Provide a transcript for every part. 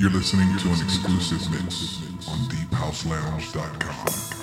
You're listening to an exclusive mix on deephouselounge.com.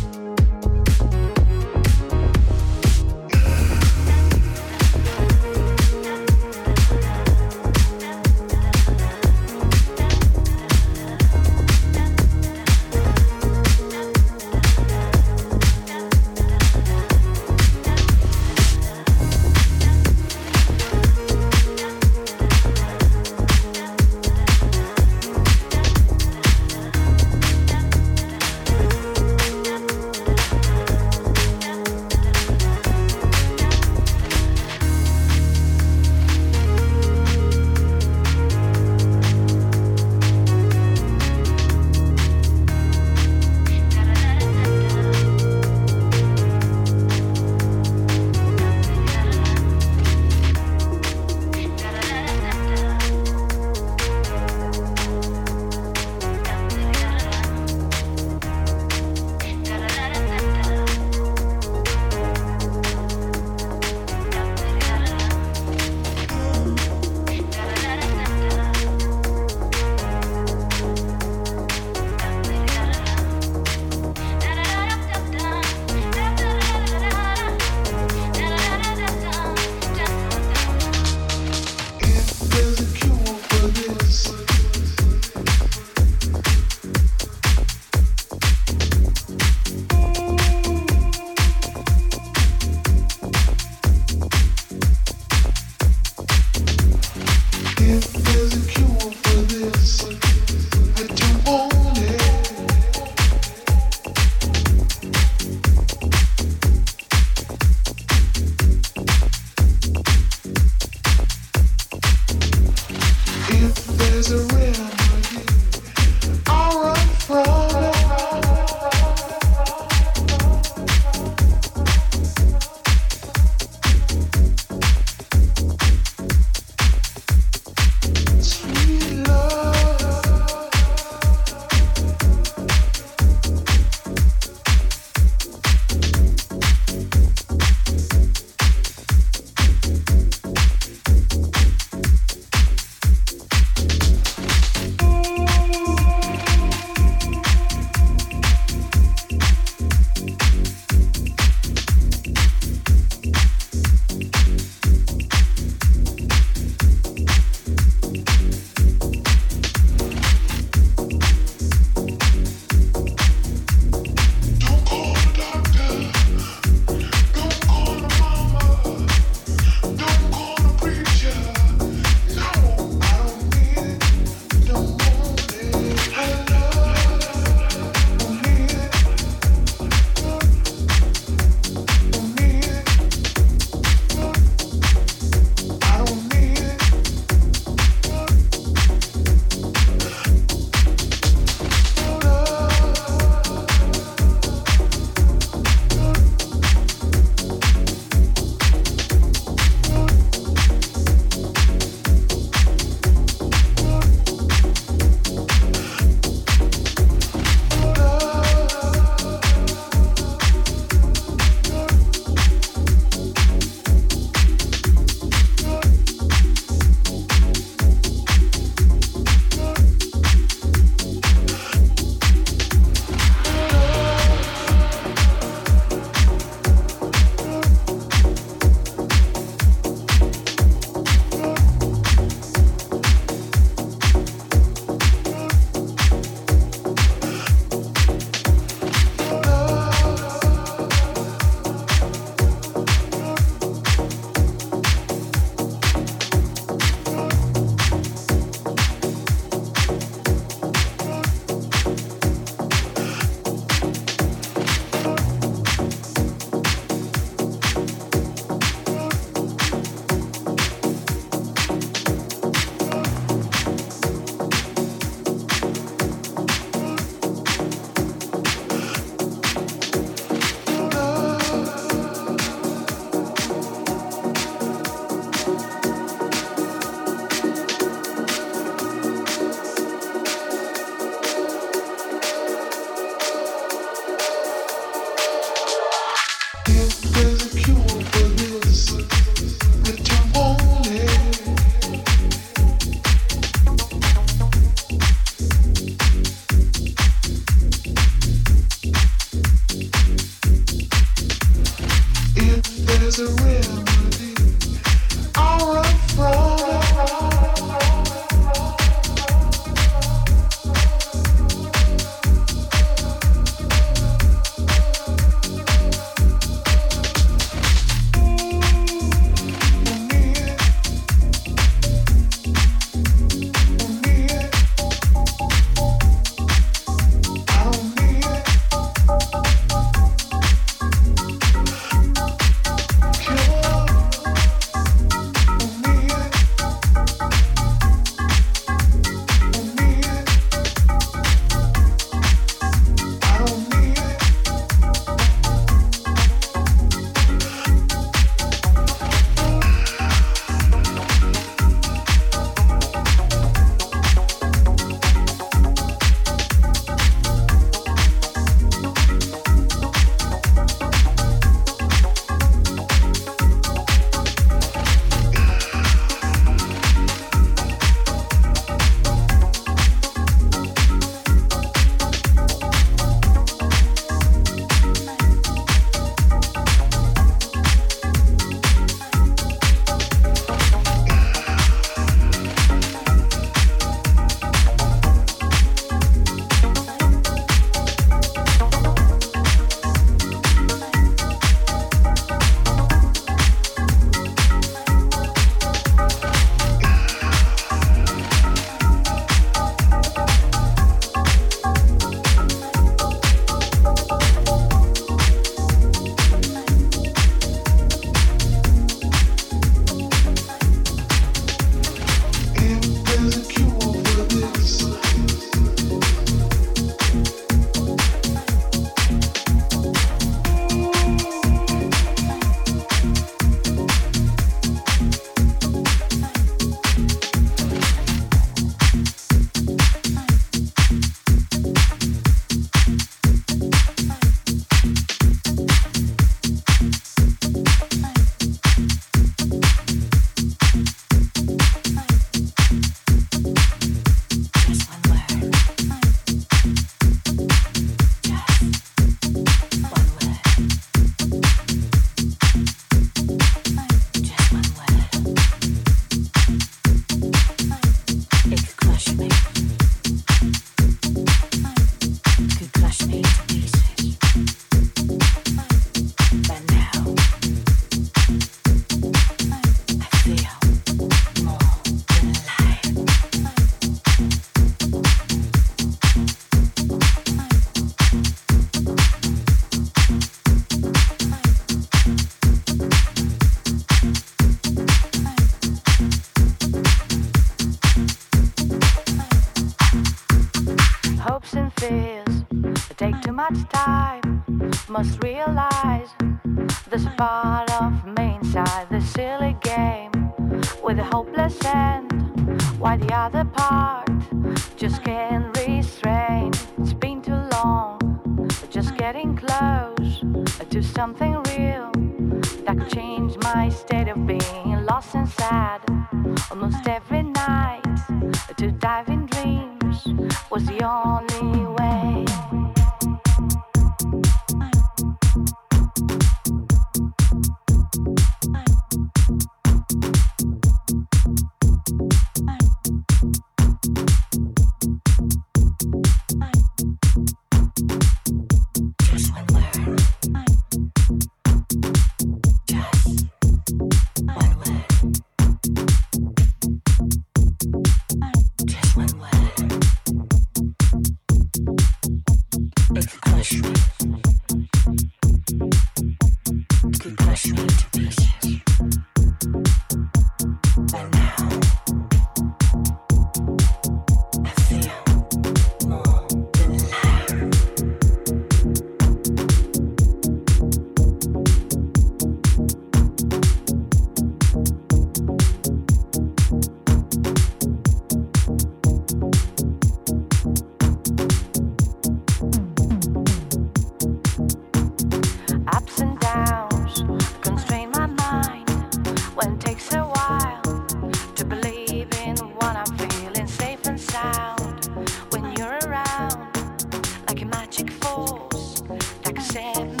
set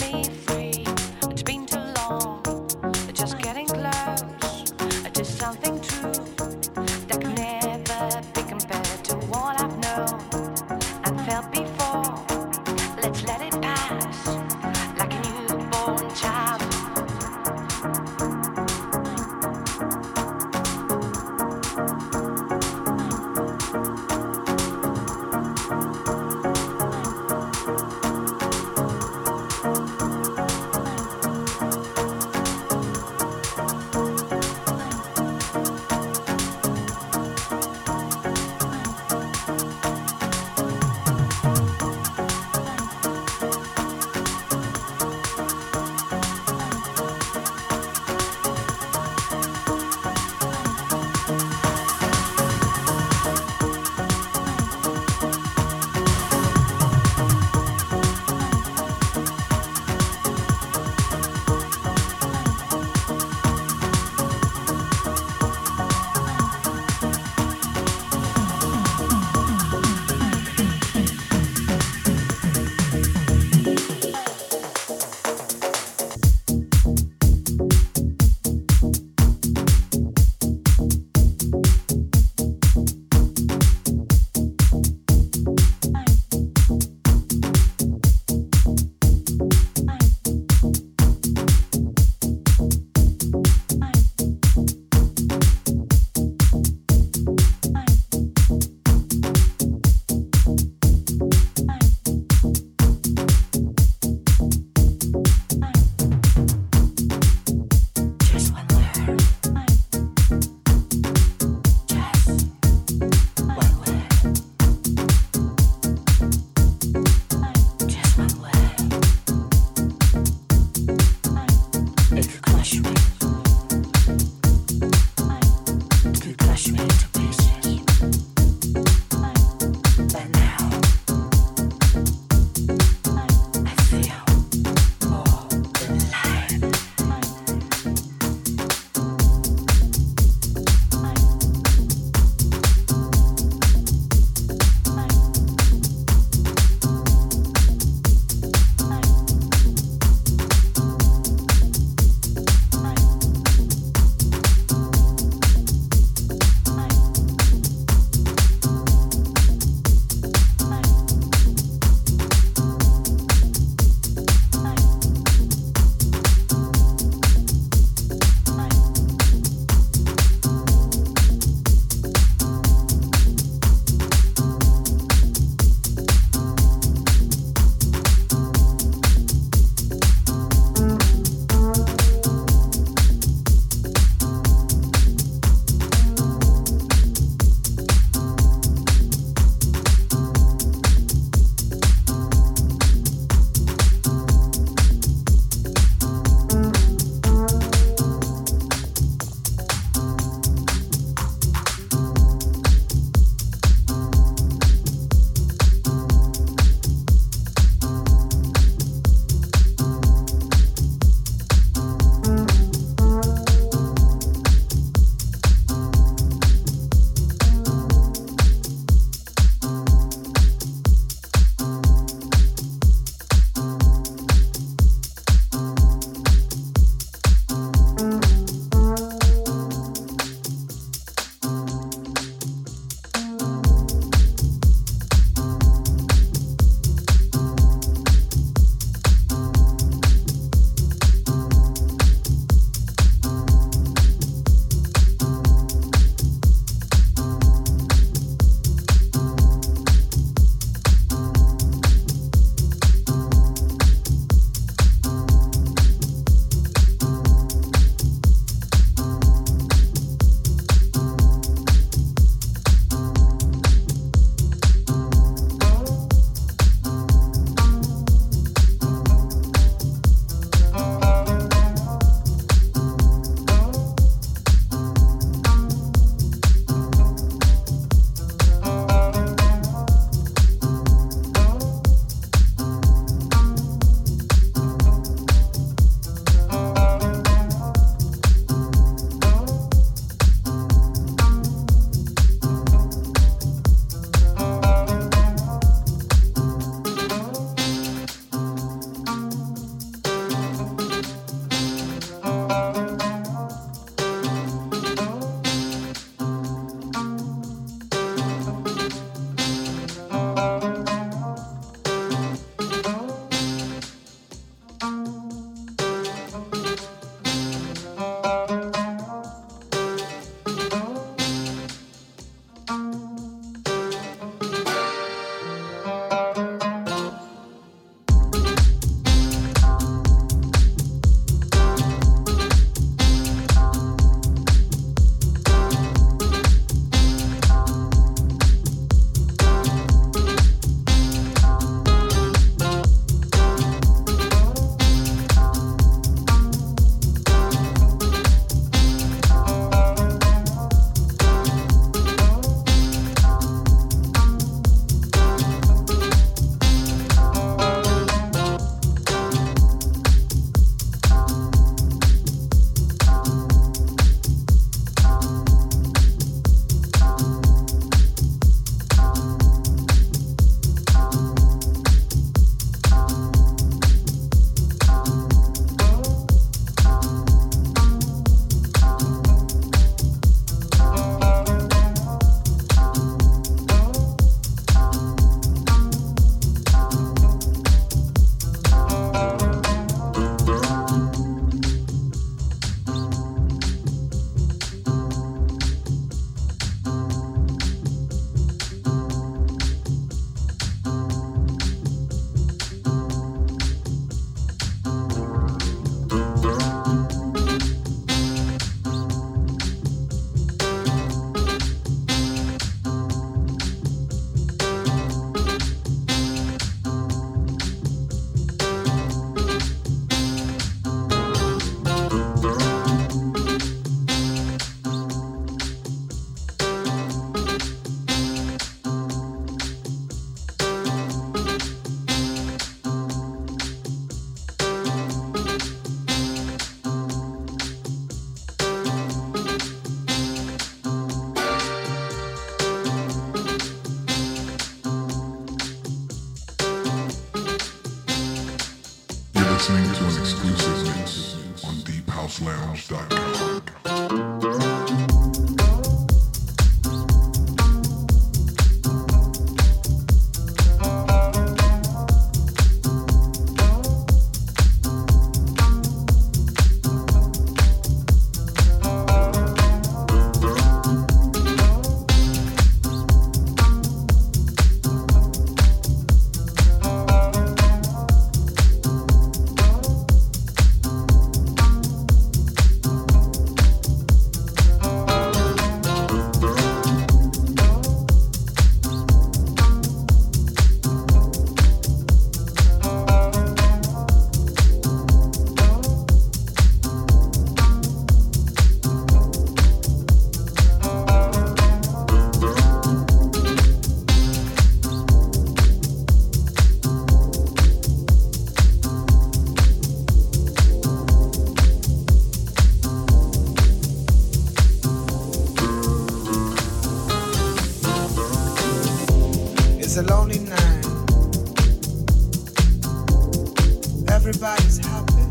everybody's happy.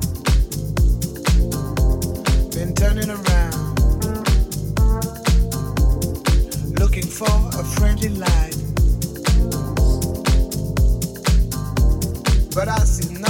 Been turning around, looking for a friendly light. But I see nothing.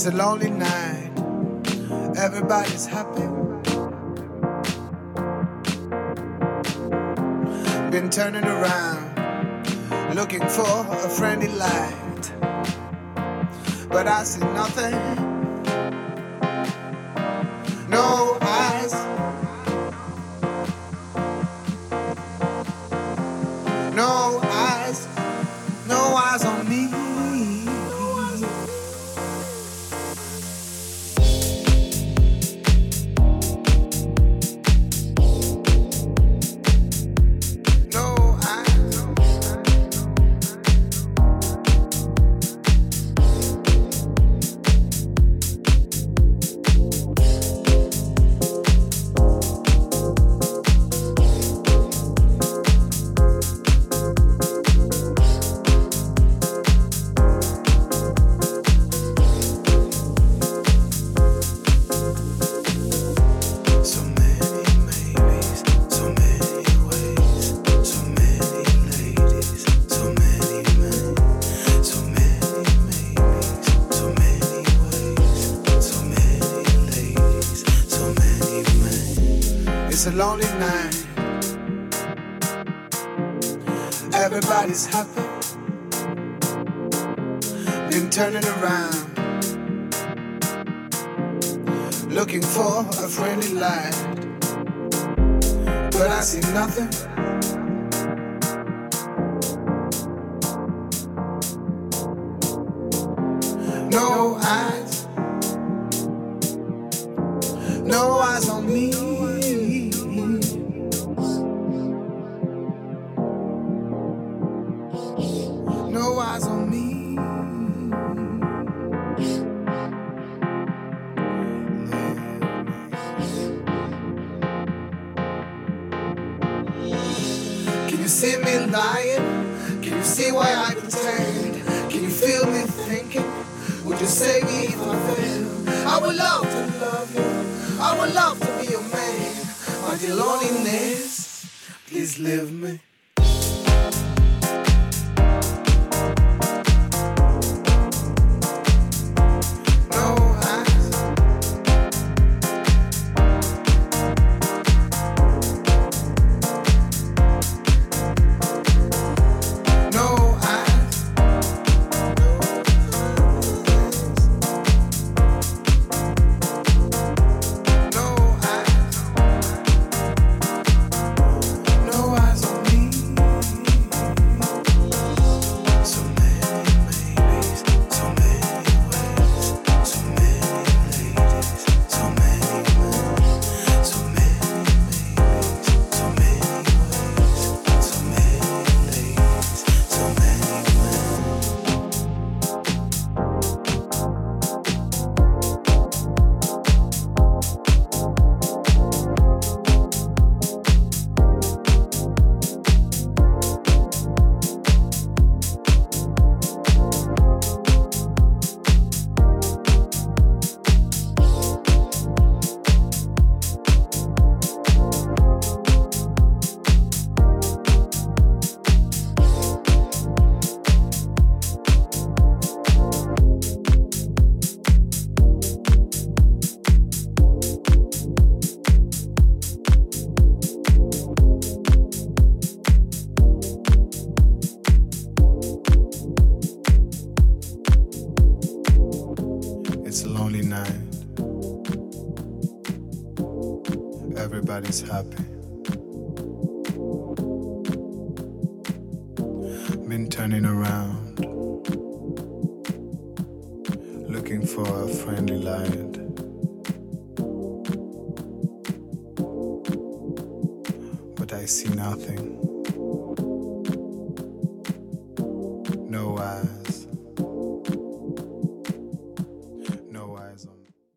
It's a lonely night. no eyes.